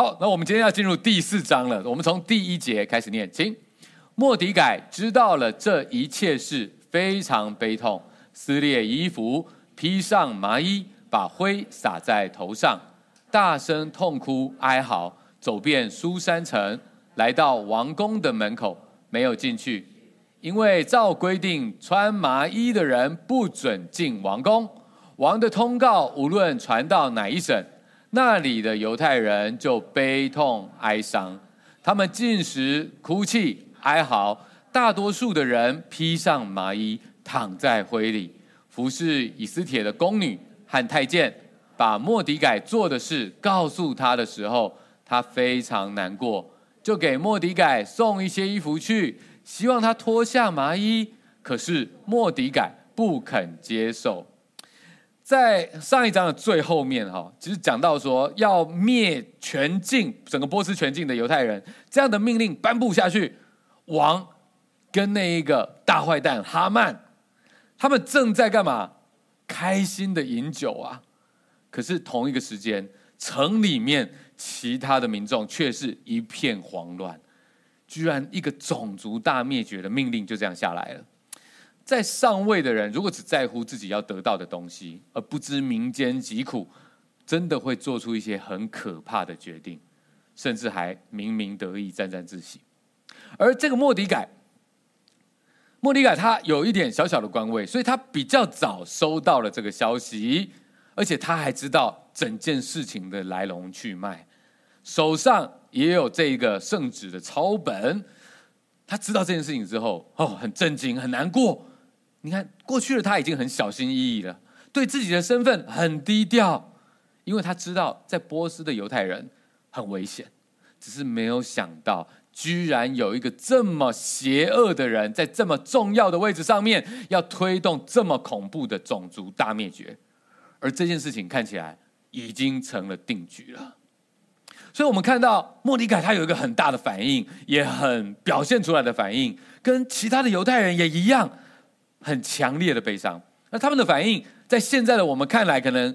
好，那我们今天要进入第四章了。我们从第一节开始念，请。莫迪改知道了这一切事，非常悲痛，撕裂衣服，披上麻衣，把灰撒在头上，大声痛哭哀嚎，走遍苏珊城，来到王宫的门口，没有进去，因为照规定，穿麻衣的人不准进王宫。王的通告无论传到哪一省，那里的犹太人就悲痛哀伤，他们进食哭泣。哀嚎，大多数的人披上麻衣，躺在灰里，服侍以斯帖的宫女和太监，把莫迪改做的事告诉他的时候，他非常难过，就给莫迪改送一些衣服去，希望他脱下麻衣。可是莫迪改不肯接受。在上一章的最后面，哈，其实讲到说要灭全境，整个波斯全境的犹太人，这样的命令颁布下去。王跟那一个大坏蛋哈曼，他们正在干嘛？开心的饮酒啊！可是同一个时间，城里面其他的民众却是一片慌乱。居然一个种族大灭绝的命令就这样下来了。在上位的人，如果只在乎自己要得到的东西，而不知民间疾苦，真的会做出一些很可怕的决定，甚至还明明得意、沾沾自喜。而这个莫迪改，莫迪改他有一点小小的官位，所以他比较早收到了这个消息，而且他还知道整件事情的来龙去脉，手上也有这个圣旨的抄本。他知道这件事情之后，哦，很震惊，很难过。你看，过去的他已经很小心翼翼了，对自己的身份很低调，因为他知道在波斯的犹太人很危险，只是没有想到。居然有一个这么邪恶的人，在这么重要的位置上面，要推动这么恐怖的种族大灭绝，而这件事情看起来已经成了定局了。所以，我们看到末底改他有一个很大的反应，也很表现出来的反应，跟其他的犹太人也一样，很强烈的悲伤。那他们的反应，在现在的我们看来，可能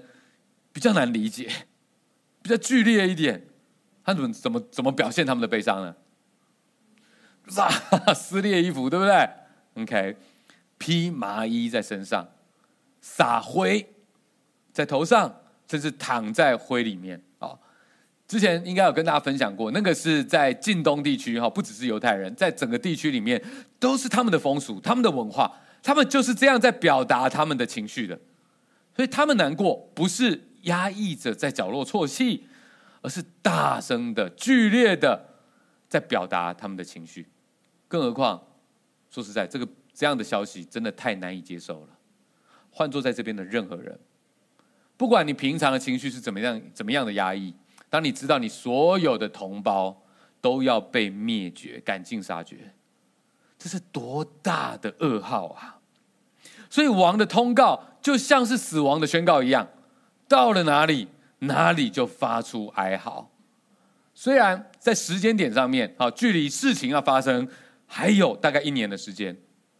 比较难理解，比较剧烈一点。他怎么怎么怎么表现他们的悲伤呢？啊，撕裂衣服，对不对？OK，披麻衣在身上，撒灰在头上，甚至躺在灰里面啊、之前应该有跟大家分享过，那个是在近东地区哈，不只是犹太人，在整个地区里面都是他们的风俗、他们的文化，他们就是这样在表达他们的情绪的。所以他们难过，不是压抑着在角落啜泣，而是大声的、剧烈的在表达他们的情绪。更何况，说实在，这个这样的消息真的太难以接受了。换做在这边的任何人，不管你平常的情绪是怎么样、怎么样的压抑，当你知道你所有的同胞都要被灭绝、赶尽杀绝，这是多大的噩耗啊！所以王的通告就像是死亡的宣告一样，到了哪里，哪里就发出哀嚎。虽然在时间点上面，好，距离事情要发生。还有大概一年的时间，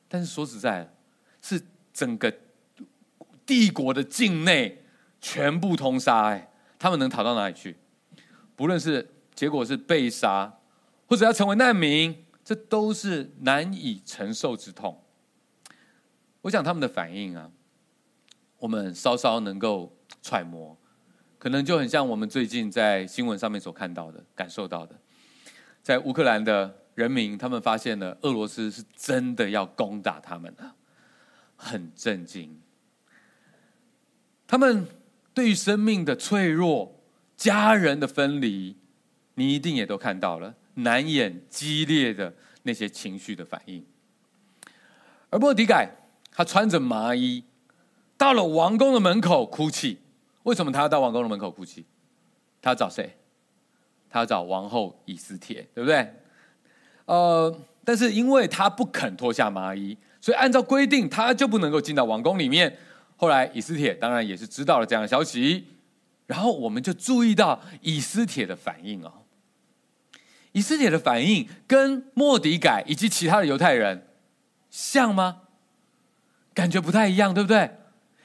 但是说实在的，是整个帝国的境内全部通杀，哎，他们能逃到哪里去？不论是结果是被杀，或者要成为难民，这都是难以承受之痛。我想他们的反应啊，我们稍稍能够揣摩，可能就很像我们最近在新闻上面所看到的、感受到的，在乌克兰的。人民他们发现了俄罗斯是真的要攻打他们了，很震惊。他们对于生命的脆弱、家人的分离，你一定也都看到了，难掩激烈的那些情绪的反应。而末底改他穿着麻衣，到了王宫的门口哭泣。为什么他要到王宫的门口哭泣？他要找谁？他要找王后以斯帖，对不对？呃，但是因为他不肯脱下麻衣，所以按照规定，他就不能够进到王宫里面。后来以斯帖当然也是知道了这样的消息，然后我们就注意到以斯帖的反应哦。以斯帖的反应跟莫迪改以及其他的犹太人像吗？感觉不太一样，对不对？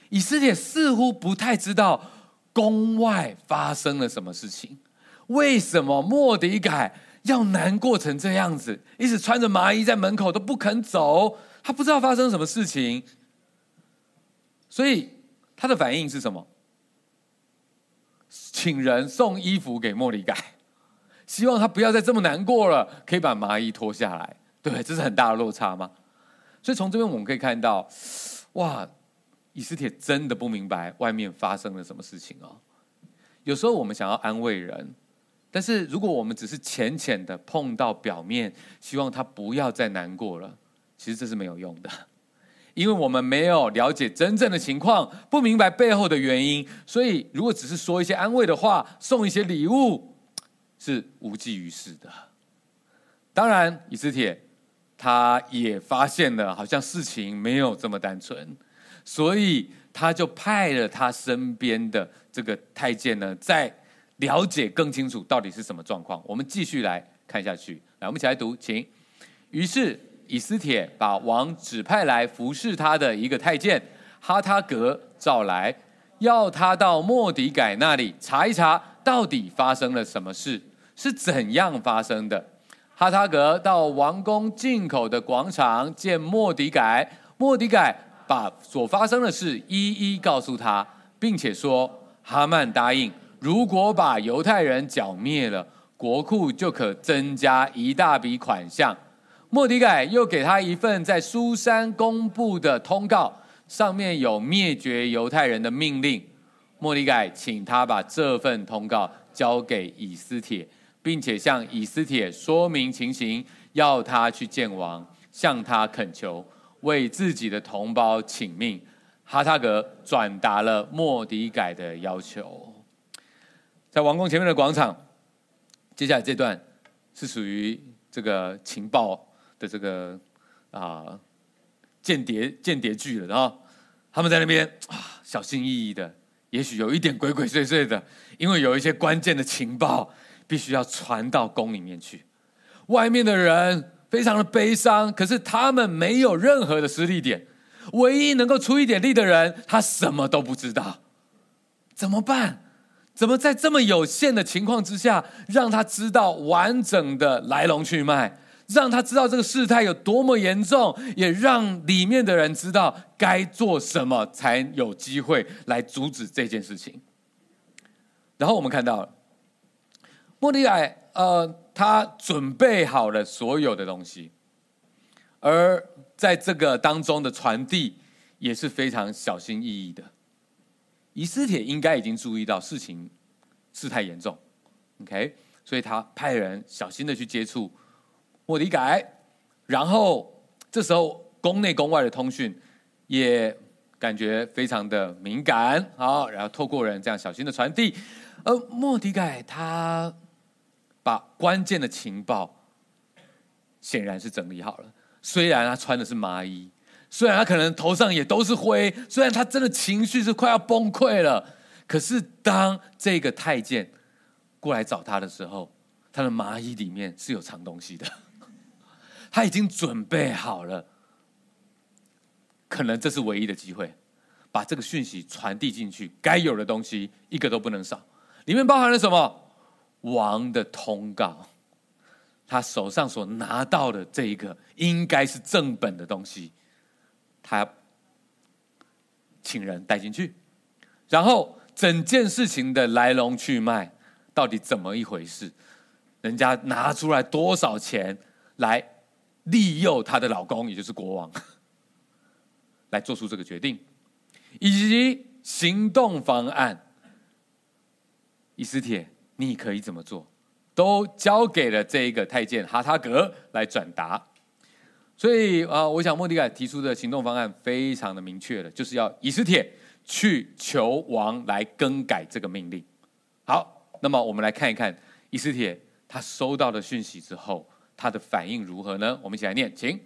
以色列似乎不太知道宫外发生了什么事情。为什么莫迪改要难过成这样子，一直穿着麻衣在门口都不肯走，他不知道发生什么事情，所以他的反应是什么？请人送衣服给莫迪改，希望他不要再这么难过了，可以把麻衣脱下来。对，这是很大的落差吗？所以从这边我们可以看到，哇，以斯帖真的不明白外面发生了什么事情哦。有时候我们想要安慰人，但是如果我们只是浅浅的碰到表面，希望他不要再难过了，其实这是没有用的，因为我们没有了解真正的情况，不明白背后的原因，所以如果只是说一些安慰的话，送一些礼物，是无济于事的。当然，以斯帖。他也发现了，好像事情没有这么单纯，所以他就派了他身边的这个太监呢，再了解更清楚到底是什么状况。我们继续来看下去，来，我们一起来读，请。于是以斯帖把王指派来服侍他的一个太监哈他格召来，要他到莫迪改那里查一查，到底发生了什么事，是怎样发生的。哈他格到王宫进口的广场见莫迪改，莫迪改把所发生的事一一告诉他，并且说：哈曼答应，如果把犹太人剿灭了，国库就可增加一大笔款项。莫迪改又给他一份在苏珊公布的通告，上面有灭绝犹太人的命令。莫迪改请他把这份通告交给以斯帖。并且向以斯帖说明情形，要他去见王，向他恳求，为自己的同胞请命。哈他格转达了莫底改的要求。在王宫前面的广场，接下来这段是属于这个情报的这个啊间谍间谍剧了，然后他们在那边啊小心翼翼的，也许有一点鬼鬼祟祟的，因为有一些关键的情报。必须要传到宫里面去，外面的人非常的悲伤，可是他们没有任何的施力点，唯一能够出一点力的人，他什么都不知道，怎么办？怎么在这么有限的情况之下，让他知道完整的来龙去脉，让他知道这个事态有多么严重，也让里面的人知道该做什么，才有机会来阻止这件事情。然后我们看到。莫迪改，呃，他准备好了所有的东西，而在这个当中的传递也是非常小心翼翼的。以斯帖应该已经注意到事情事态严重，OK，所以他派人小心的去接触莫迪改，然后这时候宫内宫外的通讯也感觉非常的敏感，好，然后透过人这样小心的传递，而莫迪改他。把关键的情报显然是整理好了。虽然他穿的是麻衣，虽然他可能头上也都是灰，虽然他真的情绪是快要崩溃了，可是当这个太监过来找他的时候，他的麻衣里面是有藏东西的。他已经准备好了，可能这是唯一的机会，把这个讯息传递进去，该有的东西一个都不能少。里面包含了什么？王的通告，他手上所拿到的这一个应该是正本的东西，他请人带进去，然后整件事情的来龙去脉到底怎么一回事？人家拿出来多少钱来利诱他的老公，也就是国王，来做出这个决定，以及行动方案，以斯帖。你可以怎么做？都交给了这一个太监哈塔格来转达。所以啊，我想莫迪改提出的行动方案非常的明确了，就是要以斯帖去求王来更改这个命令。好，那么我们来看一看以斯帖他收到的讯息之后，他的反应如何呢？我们一起来念，请。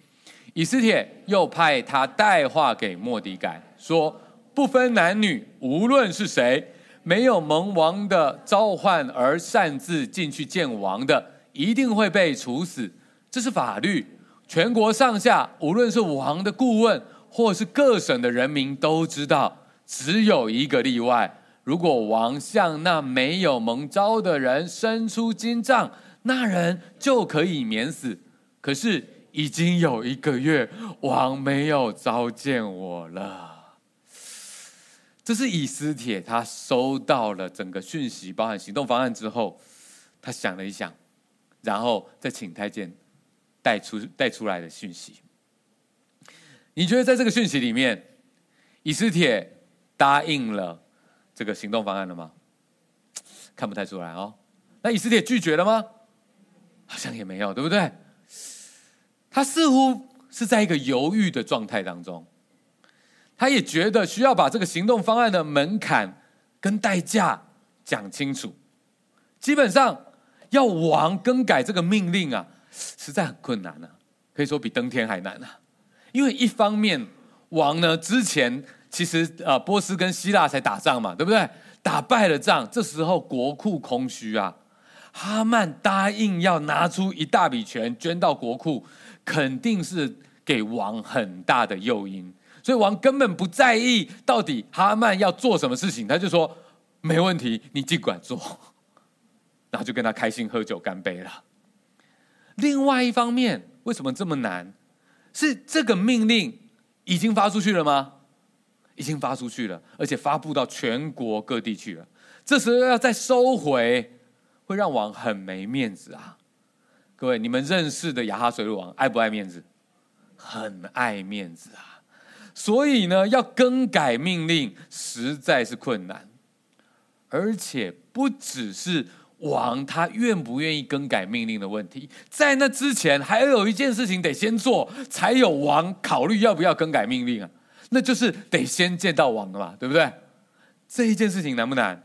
以斯帖又派他带话给莫迪改，说：不分男女，无论是谁。没有蒙王的召唤而擅自进去见王的，一定会被处死。这是法律，全国上下，无论是王的顾问或是各省的人民都知道。只有一个例外，如果王向那没有蒙召的人伸出金杖，那人就可以免死。可是已经有一个月，王没有召见我了。这是以斯帖，他收到了整个讯息，包含行动方案之后，他想了一想，然后再请太监带出带出来的讯息。你觉得在这个讯息里面，以斯帖答应了这个行动方案了吗？看不太出来哦。那以斯帖拒绝了吗？好像也没有，对不对？他似乎是在一个犹豫的状态当中。他也觉得需要把这个行动方案的门槛跟代价讲清楚。基本上要王更改这个命令啊，实在很困难啊，可以说比登天还难啊。因为一方面王呢之前其实呃波斯跟希腊才打仗嘛，对不对？打败了仗，这时候国库空虚啊。哈曼答应要拿出一大笔钱捐到国库，肯定是给王很大的诱因。所以王根本不在意到底哈曼要做什么事情，他就说没问题，你尽管做，然后就跟他开心喝酒干杯了。另外一方面，为什么这么难？是这个命令已经发出去了吗？已经发出去了，而且发布到全国各地去了。这时候要再收回，会让王很没面子啊！各位，你们认识的亚哈随鲁王爱不爱面子？很爱面子啊！所以呢，要更改命令实在是困难，而且不只是王他愿不愿意更改命令的问题，在那之前还有一件事情得先做，才有王考虑要不要更改命令啊，那就是得先见到王了嘛，对不对？这一件事情难不难？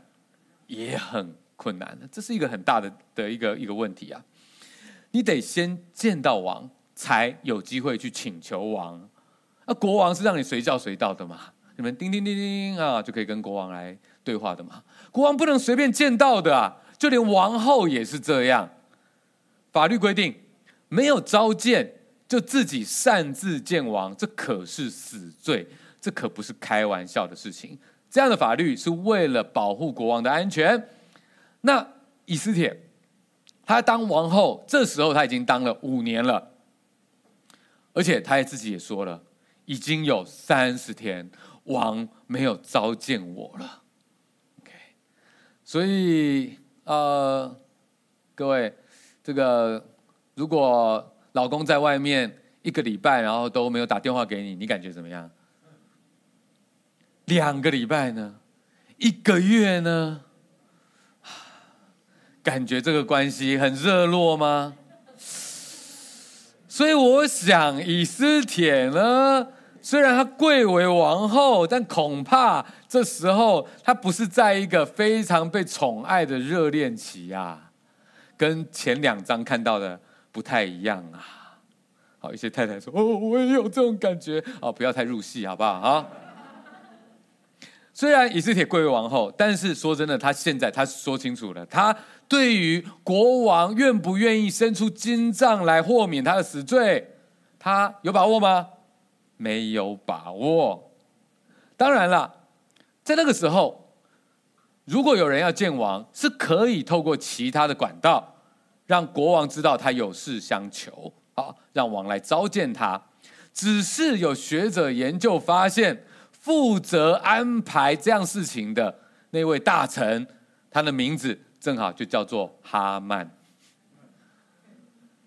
也很困难，这是一个很大的的一个一个问题啊，你得先见到王，才有机会去请求王。那国王是让你随叫随到的嘛？你们叮叮叮叮啊，就可以跟国王来对话的嘛？国王不能随便见到的啊，就连王后也是这样。法律规定，没有召见就自己擅自见王，这可是死罪，这可不是开玩笑的事情。这样的法律是为了保护国王的安全。那以斯帖，他当王后，这时候他已经当了五年了，而且他也自己也说了。已经有三十天，王没有召见我了。OK，所以呃，各位，这个如果老公在外面一个礼拜，然后都没有打电话给你，你感觉怎么样？两个礼拜呢？一个月呢？感觉这个关系很热络吗？所以我想，以斯帖呢，虽然她贵为王后，但恐怕这时候她不是在一个非常被宠爱的热恋期啊，跟前两章看到的不太一样啊。好，一些太太说：“哦，我也有这种感觉。”哦，不要太入戏，好不好啊？虽然以斯帖贵为王后，但是说真的，她现在她说清楚了，她。对于国王愿不愿意伸出金杖来豁免他的死罪，他有把握吗？没有把握。当然了，在那个时候，如果有人要见王，是可以透过其他的管道，让国王知道他有事相求，好，让王来召见他。只是有学者研究发现，负责安排这样事情的那位大臣，他的名字。正好就叫做哈曼，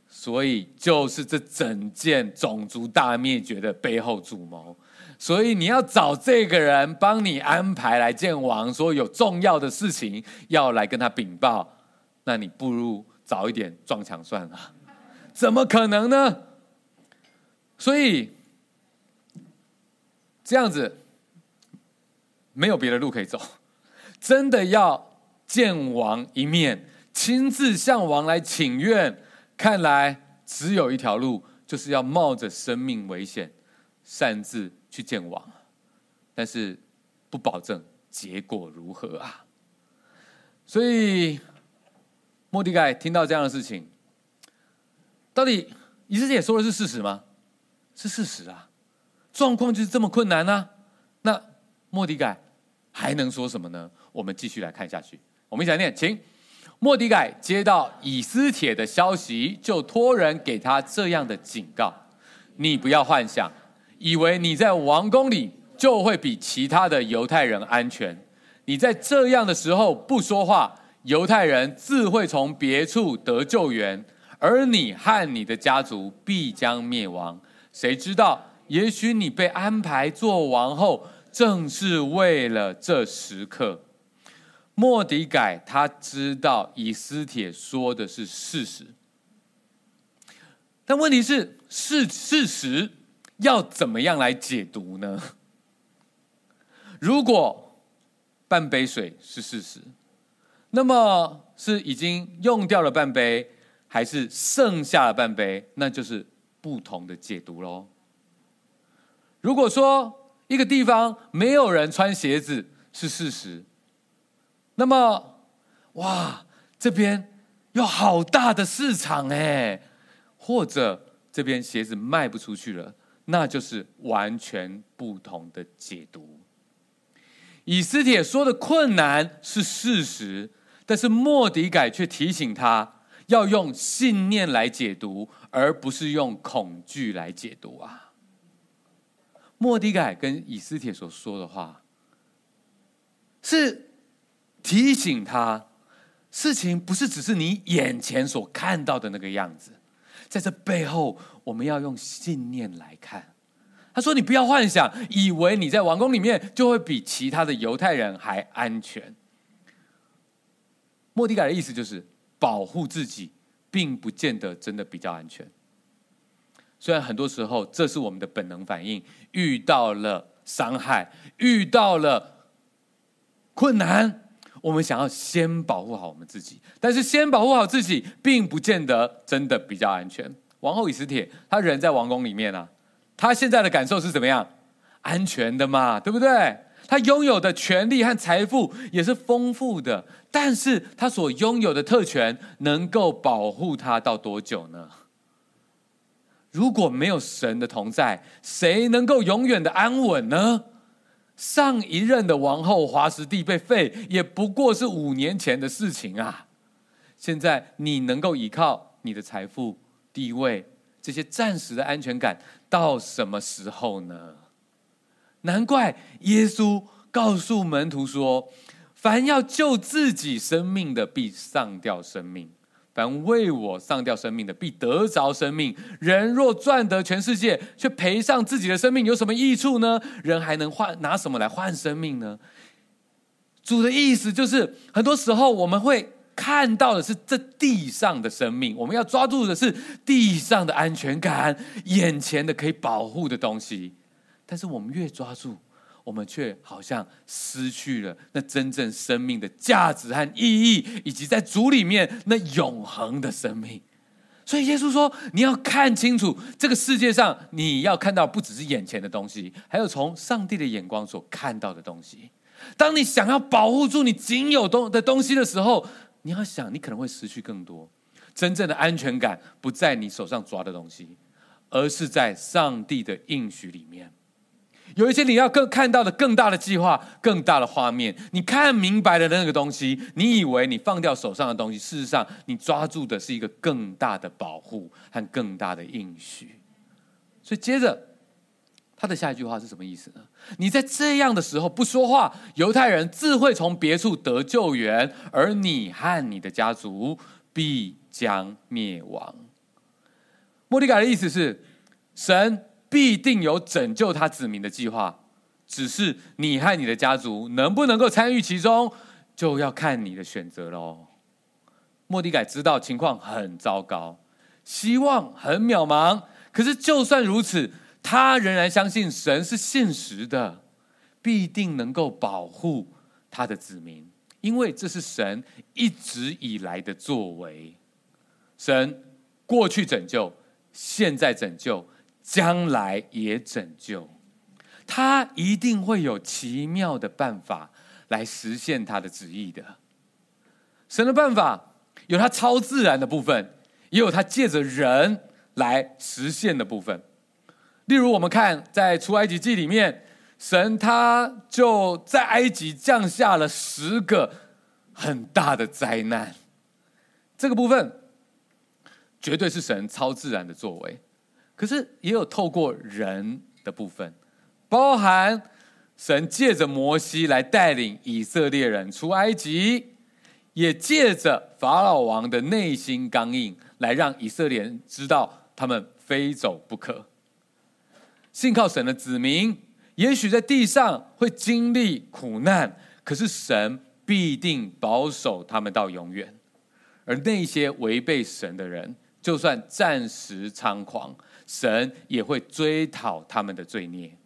所以就是这整件种族大灭绝的背后主谋。所以你要找这个人帮你安排来见王，说有重要的事情要来跟他禀报，那你不如早一点撞墙算了。怎么可能呢？所以这样子没有别的路可以走，真的要。见王一面，亲自向王来请愿，看来只有一条路，就是要冒着生命危险，擅自去见王，但是不保证结果如何啊！所以，莫迪改听到这样的事情，到底以斯帖说的是事实吗？是事实啊，状况就是这么困难呢、啊。那莫迪改还能说什么呢？我们继续来看下去。我们一起来念，请。莫迪改接到以斯帖的消息，就托人给他这样的警告：你不要幻想，以为你在王宫里就会比其他的犹太人安全。你在这样的时候不说话，犹太人自会从别处得救援，而你和你的家族必将灭亡。谁知道，也许你被安排做王后，正是为了这时刻。莫迪改他知道以斯帖说的是事实，但问题是事事实要怎么样来解读呢？如果半杯水是事实，那么是已经用掉了半杯，还是剩下了半杯？那就是不同的解读喽。如果说一个地方没有人穿鞋子是事实。那么，哇，这边有好大的市场哎，或者这边鞋子卖不出去了，那就是完全不同的解读。以斯帖说的困难是事实，但是莫底改却提醒他要用信念来解读，而不是用恐惧来解读啊。莫底改跟以斯帖所说的话是。提醒他，事情不是只是你眼前所看到的那个样子，在这背后，我们要用信念来看。他说：“你不要幻想，以为你在王宫里面就会比其他的犹太人还安全。”莫迪改的意思就是保护自己，并不见得真的比较安全。虽然很多时候这是我们的本能反应，遇到了伤害，遇到了困难。我们想要先保护好我们自己，但是先保护好自己，并不见得真的比较安全。王后以斯帖，她人在王宫里面啊，她现在的感受是怎么样？安全的嘛，对不对？她拥有的权利和财富也是丰富的，但是她所拥有的特权能够保护她到多久呢？如果没有神的同在，谁能够永远的安稳呢？上一任的王后华实帝被废，也不过是五年前的事情啊！现在你能够依靠你的财富、地位这些暂时的安全感，到什么时候呢？难怪耶稣告诉门徒说：“凡要救自己生命的，必上吊生命。”凡为我丧掉生命的，必得着生命。人若赚得全世界，却赔上自己的生命，有什么益处呢？人还能换拿什么来换生命呢？主的意思就是，很多时候我们会看到的是这地上的生命，我们要抓住的是地上的安全感，眼前的可以保护的东西。但是我们越抓住，我们却好像失去了那真正生命的价值和意义，以及在主里面那永恒的生命。所以耶稣说：“你要看清楚这个世界上，你要看到不只是眼前的东西，还有从上帝的眼光所看到的东西。当你想要保护住你仅有东的东西的时候，你要想，你可能会失去更多。真正的安全感不在你手上抓的东西，而是在上帝的应许里面。”有一些你要更看到的更大的计划、更大的画面，你看明白了那个东西，你以为你放掉手上的东西，事实上你抓住的是一个更大的保护和更大的应许。所以接着他的下一句话是什么意思呢？你在这样的时候不说话，犹太人自会从别处得救援，而你和你的家族必将灭亡。末底改的意思是神。必定有拯救他子民的计划，只是你和你的家族能不能够参与其中，就要看你的选择喽。莫迪改知道情况很糟糕，希望很渺茫，可是就算如此，他仍然相信神是现实的，必定能够保护他的子民，因为这是神一直以来的作为。神过去拯救，现在拯救。将来也拯救，他一定会有奇妙的办法来实现他的旨意的。神的办法有他超自然的部分，也有他借着人来实现的部分。例如，我们看在出埃及记里面，神他就在埃及降下了十个很大的灾难。这个部分绝对是神超自然的作为，可是也有透过人的部分，包含神借着摩西来带领以色列人出埃及，也借着法老王的内心刚硬来让以色列人知道他们非走不可。信靠神的子民，也许在地上会经历苦难，可是神必定保守他们到永远。而那些违背神的人，就算暂时猖狂，神也会追讨他们的罪孽。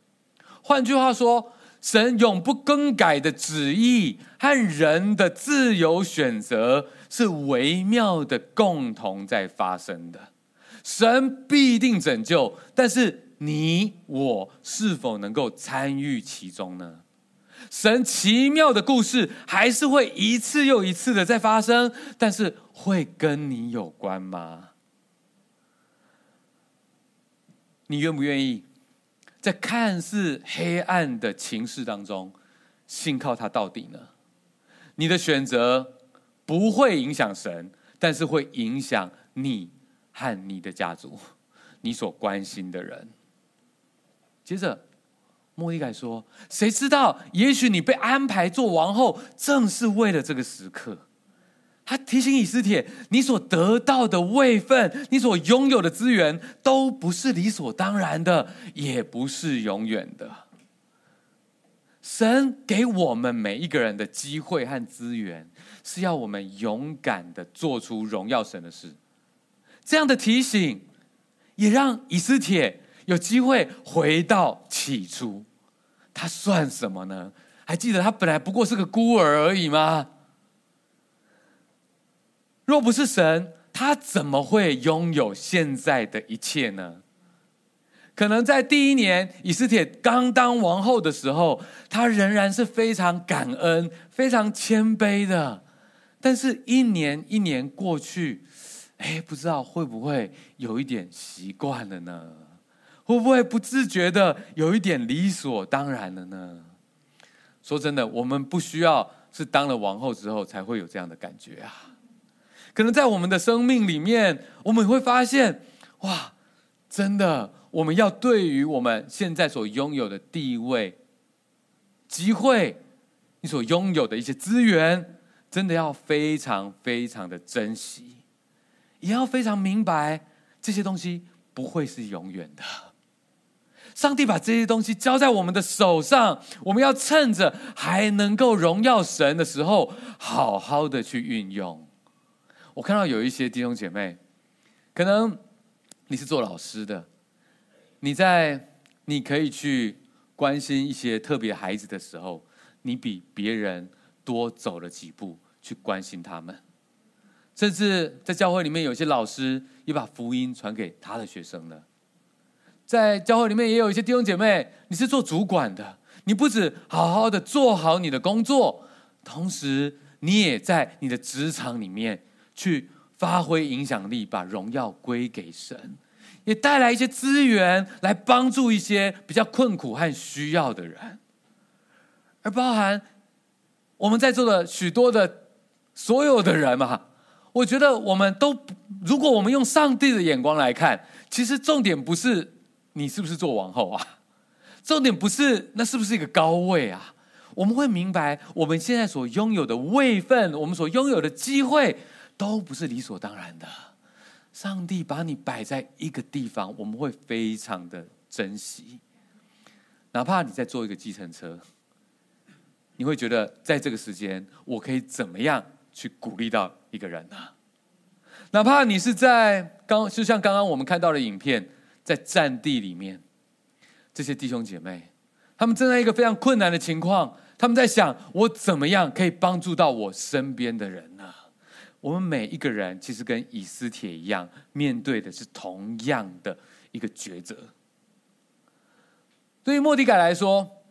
换句话说，神永不更改的旨意和人的自由选择是微妙的共同在发生的。神必定拯救，但是你我是否能够参与其中呢？神奇妙的故事还是会一次又一次的在发生，但是会跟你有关吗？你愿不愿意在看似黑暗的情势当中信靠他到底呢？你的选择不会影响神，但是会影响你和你的家族，你所关心的人。接着。末底改说：“谁知道？也许你被安排做王后，正是为了这个时刻。”他提醒以斯帖：“你所得到的位分，你所拥有的资源，都不是理所当然的，也不是永远的。神给我们每一个人的机会和资源，是要我们勇敢的做出荣耀神的事。这样的提醒，也让以斯帖有机会回到起初。”他算什么呢？还记得他本来不过是个孤儿而已吗？若不是神，他怎么会拥有现在的一切呢？可能在第一年以斯帖刚当王后的时候，他仍然是非常感恩、非常谦卑的。但是，一年一年过去，哎，不知道会不会有一点习惯了呢？会不会不自觉的有一点理所当然了呢？说真的，我们不需要是当了王后之后才会有这样的感觉啊。可能在我们的生命里面，我们会发现，哇，真的，我们要对于我们现在所拥有的地位、机会，你所拥有的一些资源，真的要非常非常的珍惜，也要非常明白这些东西不会是永远的。上帝把这些东西交在我们的手上，我们要趁着还能够荣耀神的时候，好好的去运用。我看到有一些弟兄姐妹，可能你是做老师的，你在你可以去关心一些特别孩子的时候，你比别人多走了几步去关心他们，甚至在教会里面，有些老师也把福音传给他的学生了。在教会里面也有一些弟兄姐妹，你是做主管的，你不止好好的做好你的工作，同时你也在你的职场里面去发挥影响力，把荣耀归给神，也带来一些资源来帮助一些比较困苦和需要的人，而包含我们在座的许多的所有的人嘛，我觉得我们都，如果我们用上帝的眼光来看，其实重点不是。你是不是做王后啊？重点不是那是不是一个高位啊？我们会明白，我们现在所拥有的位分，我们所拥有的机会，都不是理所当然的。上帝把你摆在一个地方，我们会非常的珍惜。哪怕你在坐一个计程车，你会觉得在这个时间，我可以怎么样去鼓励到一个人呢？哪怕你是在刚，就像刚刚我们看到的影片。在战地里面，这些弟兄姐妹，他们正在一个非常困难的情况，他们在想：我怎么样可以帮助到我身边的人呢？我们每一个人其实跟以斯帖一样，面对的是同样的一个抉择。对于末底改来说，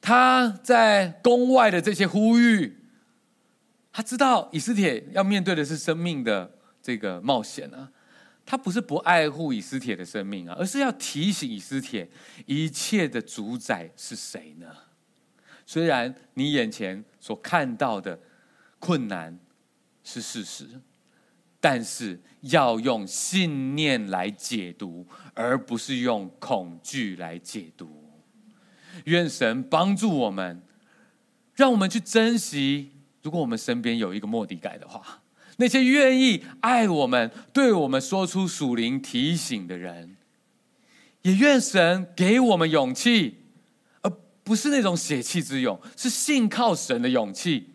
他在宫外的这些呼吁，他知道以斯帖要面对的是生命的这个冒险啊。他不是不爱护以斯帖的生命啊，而是要提醒以斯帖，一切的主宰是谁呢？虽然你眼前所看到的困难是事实，但是要用信念来解读，而不是用恐惧来解读。愿神帮助我们，让我们去珍惜。如果我们身边有一个莫迪改的话，那些愿意爱我们、对我们说出属灵提醒的人，也愿神给我们勇气，而不是那种血气之勇，是信靠神的勇气。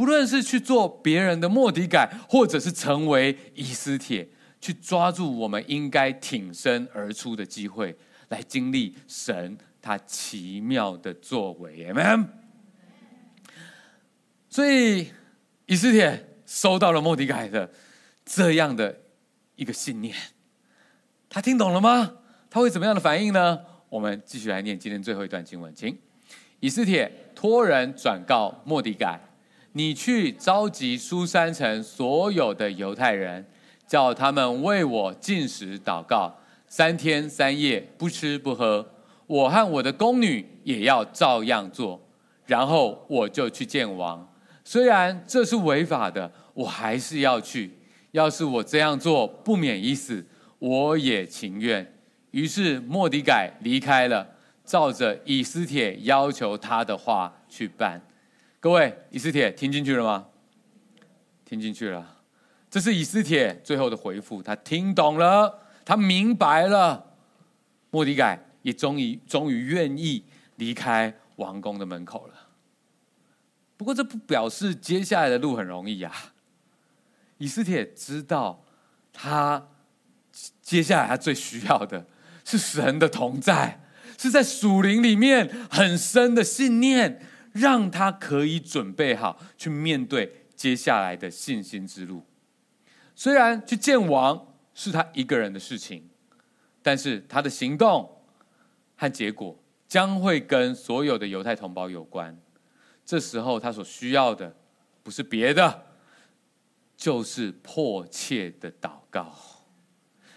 不论是去做别人的莫底改，或者是成为以斯帖，去抓住我们应该挺身而出的机会，来经历神他奇妙的作为。Amen。所以以斯帖。收到了莫底改的这样的一个信念，他听懂了吗？他会怎么样的反应呢？我们继续来念今天最后一段经文，请以斯帖托人转告莫底改：你去召集苏珊城所有的犹太人，叫他们为我禁食祷告三天三夜，不吃不喝。我和我的宫女也要照样做，然后我就去见王。虽然这是违法的。我还是要去。要是我这样做不免一死，我也情愿。于是莫迪改离开了，照着以斯帖要求他的话去办。各位，以斯帖听进去了吗？听进去了。这是以斯帖最后的回复，他听懂了，他明白了。莫底改也终于终于愿意离开王宫的门口了。不过这不表示接下来的路很容易呀。以斯帖知道，他接下来他最需要的是神的同在，是在属灵里面很深的信念，让他可以准备好去面对接下来的信心之路。虽然去见王是他一个人的事情，但是他的行动和结果将会跟所有的犹太同胞有关。这时候他所需要的不是别的。就是迫切的祷告，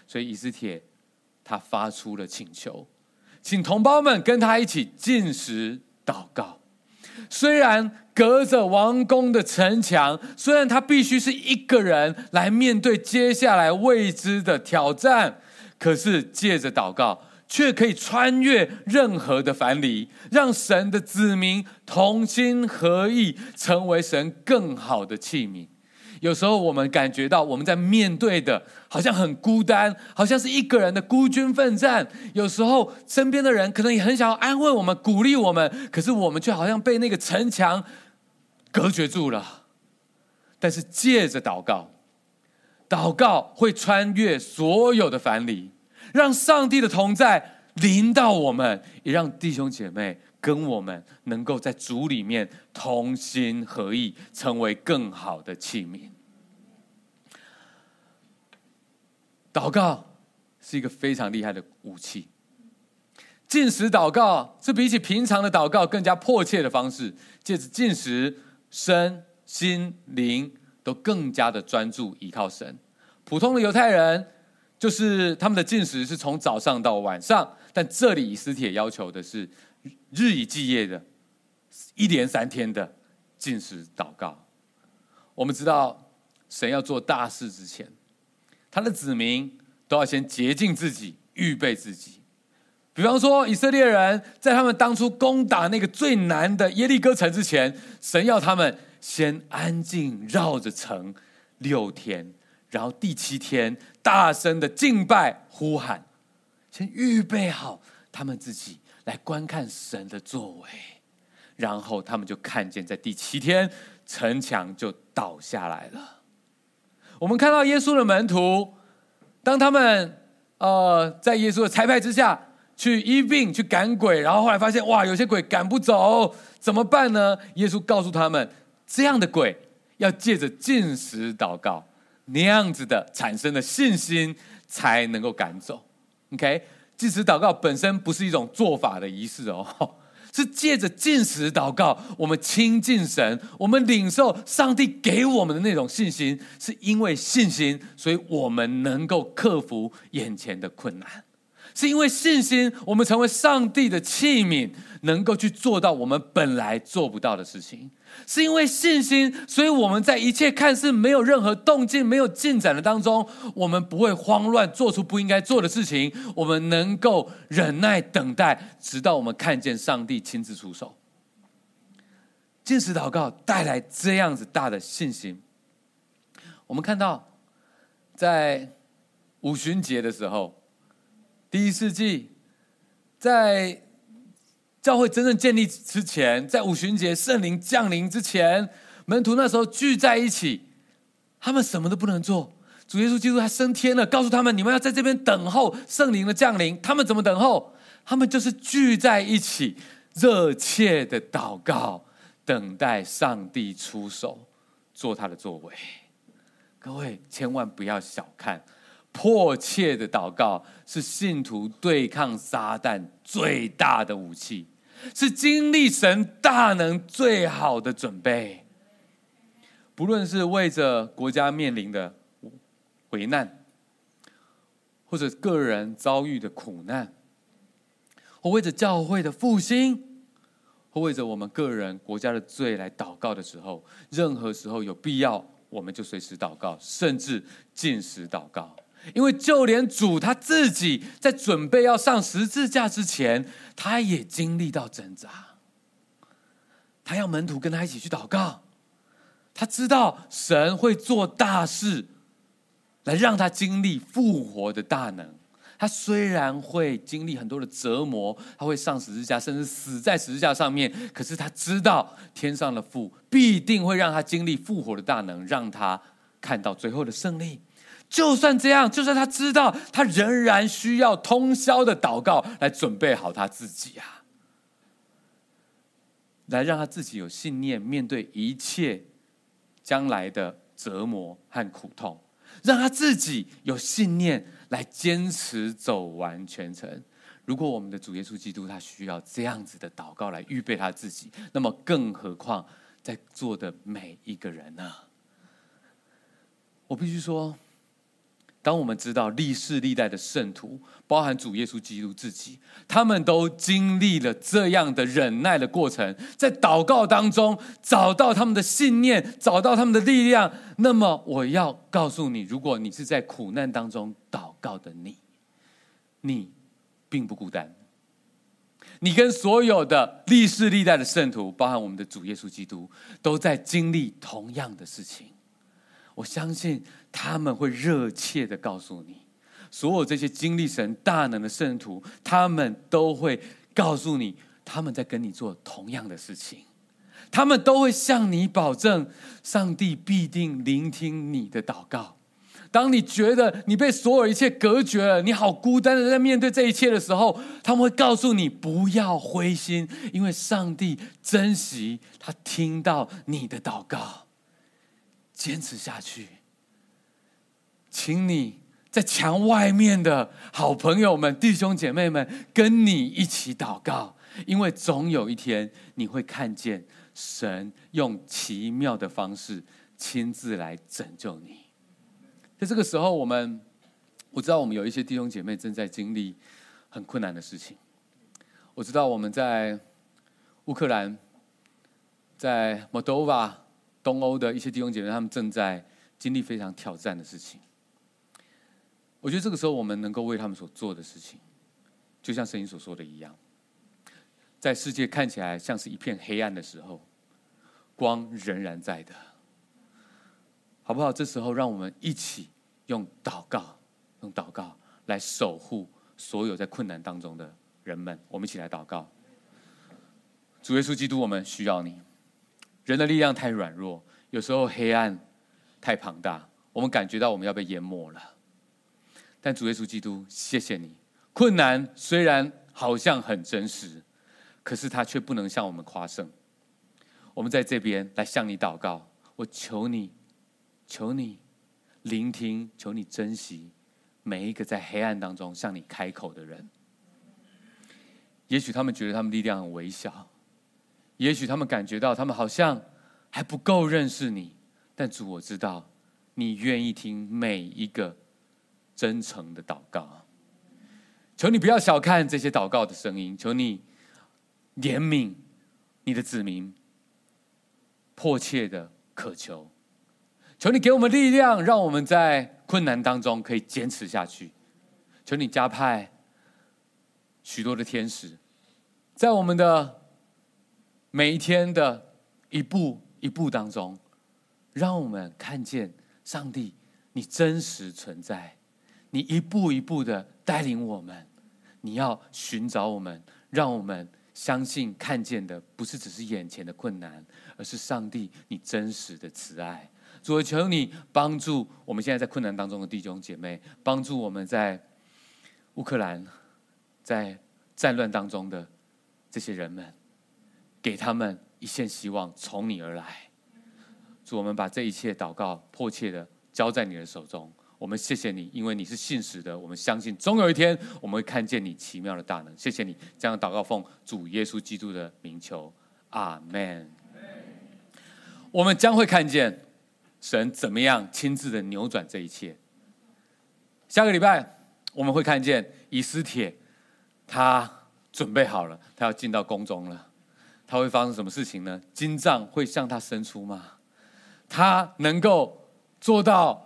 所以以斯帖他发出了请求，请同胞们跟他一起进食祷告。虽然隔着王宫的城墙，虽然他必须是一个人来面对接下来未知的挑战，可是借着祷告，却可以穿越任何的藩篱，让神的子民同心合意，成为神更好的器皿。有时候我们感觉到我们在面对的，好像很孤单，好像是一个人的孤军奋战。有时候身边的人可能也很想要安慰我们、鼓励我们，可是我们却好像被那个城墙隔绝住了。但是借着祷告，祷告会穿越所有的藩篱，让上帝的同在临到我们，也让弟兄姐妹。跟我们能够在主里面同心合意，成为更好的器皿。祷告是一个非常厉害的武器。禁食祷告是比起平常的祷告更加迫切的方式，借着禁食，身心灵都更加的专注依靠神。普通的犹太人就是他们的进食是从早上到晚上，但这里以斯帖要求的是。日以继夜的，一连三天的进食祷告。我们知道，神要做大事之前，他的子民都要先洁净自己，预备自己。比方说，以色列人在他们当初攻打那个最难的耶利哥城之前，神要他们先安静绕着城六天，然后第七天大声的敬拜呼喊，先预备好他们自己。来观看神的作为，然后他们就看见，在第七天城墙就倒下来了。我们看到耶稣的门徒，当他们呃在耶稣的差派之下去医病、去赶鬼，然后后来发现哇，有些鬼赶不走，怎么办呢？耶稣告诉他们，这样的鬼要借着禁食祷告，那样子的产生的信心才能够赶走。OK。禁食祷告本身不是一种做法的仪式哦，是借着进食祷告，我们亲近神，我们领受上帝给我们的那种信心，是因为信心，所以我们能够克服眼前的困难。是因为信心，我们成为上帝的器皿，能够去做到我们本来做不到的事情。是因为信心，所以我们在一切看似没有任何动静、没有进展的当中，我们不会慌乱，做出不应该做的事情。我们能够忍耐等待，直到我们看见上帝亲自出手。禁食祷告带来这样子大的信心。我们看到，在五旬节的时候。第一世纪，在教会真正建立之前，在五旬节圣灵降临之前，门徒那时候聚在一起，他们什么都不能做。主耶稣基督他升天了，告诉他们：你们要在这边等候圣灵的降临。他们怎么等候？他们就是聚在一起，热切的祷告，等待上帝出手，做他的作为。各位千万不要小看。迫切的祷告是信徒对抗撒旦最大的武器，是经历神大能最好的准备。不论是为着国家面临的危难，或者个人遭遇的苦难，或为着教会的复兴，或为着我们个人国家的罪来祷告的时候，任何时候有必要，我们就随时祷告，甚至禁食祷告。因为就连主他自己在准备要上十字架之前，他也经历到挣扎。他要门徒跟他一起去祷告，他知道神会做大事，来让他经历复活的大能。他虽然会经历很多的折磨，他会上十字架，甚至死在十字架上面，可是他知道天上的父必定会让他经历复活的大能，让他看到最后的胜利。就算这样，就算他知道，他仍然需要通宵的祷告来准备好他自己啊，来让他自己有信念面对一切将来的折磨和苦痛，让他自己有信念来坚持走完全程。如果我们的主耶稣基督他需要这样子的祷告来预备他自己，那么更何况在座的每一个人呢？我必须说。当我们知道历世历代的圣徒，包含主耶稣基督自己，他们都经历了这样的忍耐的过程，在祷告当中找到他们的信念，找到他们的力量。那么，我要告诉你，如果你是在苦难当中祷告的你，你并不孤单。你跟所有的历世历代的圣徒，包含我们的主耶稣基督，都在经历同样的事情。我相信他们会热切的告诉你，所有这些经历神大能的圣徒，他们都会告诉你，他们在跟你做同样的事情，他们都会向你保证，上帝必定聆听你的祷告。当你觉得你被所有一切隔绝了，你好孤单的在面对这一切的时候，他们会告诉你不要灰心，因为上帝珍惜他听到你的祷告。坚持下去，请你在墙外面的好朋友们、弟兄姐妹们跟你一起祷告，因为总有一天你会看见神用奇妙的方式亲自来拯救你。在这个时候，我们我知道我们有一些弟兄姐妹正在经历很困难的事情。我知道我们在乌克兰，在 Moldova。东欧的一些弟兄姐妹，他们正在经历非常挑战的事情。我觉得这个时候，我们能够为他们所做的事情，就像圣经所说的一样，在世界看起来像是一片黑暗的时候，光仍然在的，好不好？这时候，让我们一起用祷告，用祷告来守护所有在困难当中的人们。我们一起来祷告，主耶稣基督，我们需要你。人的力量太软弱，有时候黑暗太庞大，我们感觉到我们要被淹没了。但主耶稣基督，谢谢你。困难虽然好像很真实，可是它却不能向我们夸胜。我们在这边来向你祷告，我求你，求你聆听，求你珍惜每一个在黑暗当中向你开口的人。也许他们觉得他们力量很微小，也许他们感觉到他们好像还不够认识你，但主，我知道你愿意听每一个真诚的祷告。求你不要小看这些祷告的声音，求你怜悯你的子民，迫切的渴求。求你给我们力量，让我们在困难当中可以坚持下去。求你加派许多的天使，在我们的每一天的一步一步当中，让我们看见上帝你真实存在。你一步一步的带领我们，你要寻找我们，让我们相信看见的不是只是眼前的困难，而是上帝你真实的慈爱。主，求你帮助我们现在在困难当中的弟兄姐妹，帮助我们在乌克兰在战乱当中的这些人们，给他们一线希望从你而来。主，我们把这一切祷告迫切的交在你的手中。我们谢谢你，因为你是信实的。我们相信，总有一天我们会看见你奇妙的大能。谢谢你，这样祷告奉主耶稣基督的名求，阿门。我们将会看见神怎么样亲自的扭转这一切。下个礼拜我们会看见以斯帖，他准备好了，他要进到宫中了。他会发生什么事情呢？金杖会向他伸出吗？他能够做到？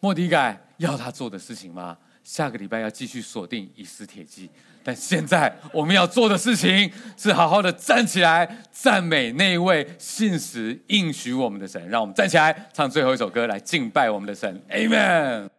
莫迪改要他做的事情吗？下个礼拜要继续锁定以斯铁记，但现在我们要做的事情是好好的站起来，赞美那一位信实应许我们的神。让我们站起来，唱最后一首歌来敬拜我们的神。Amen。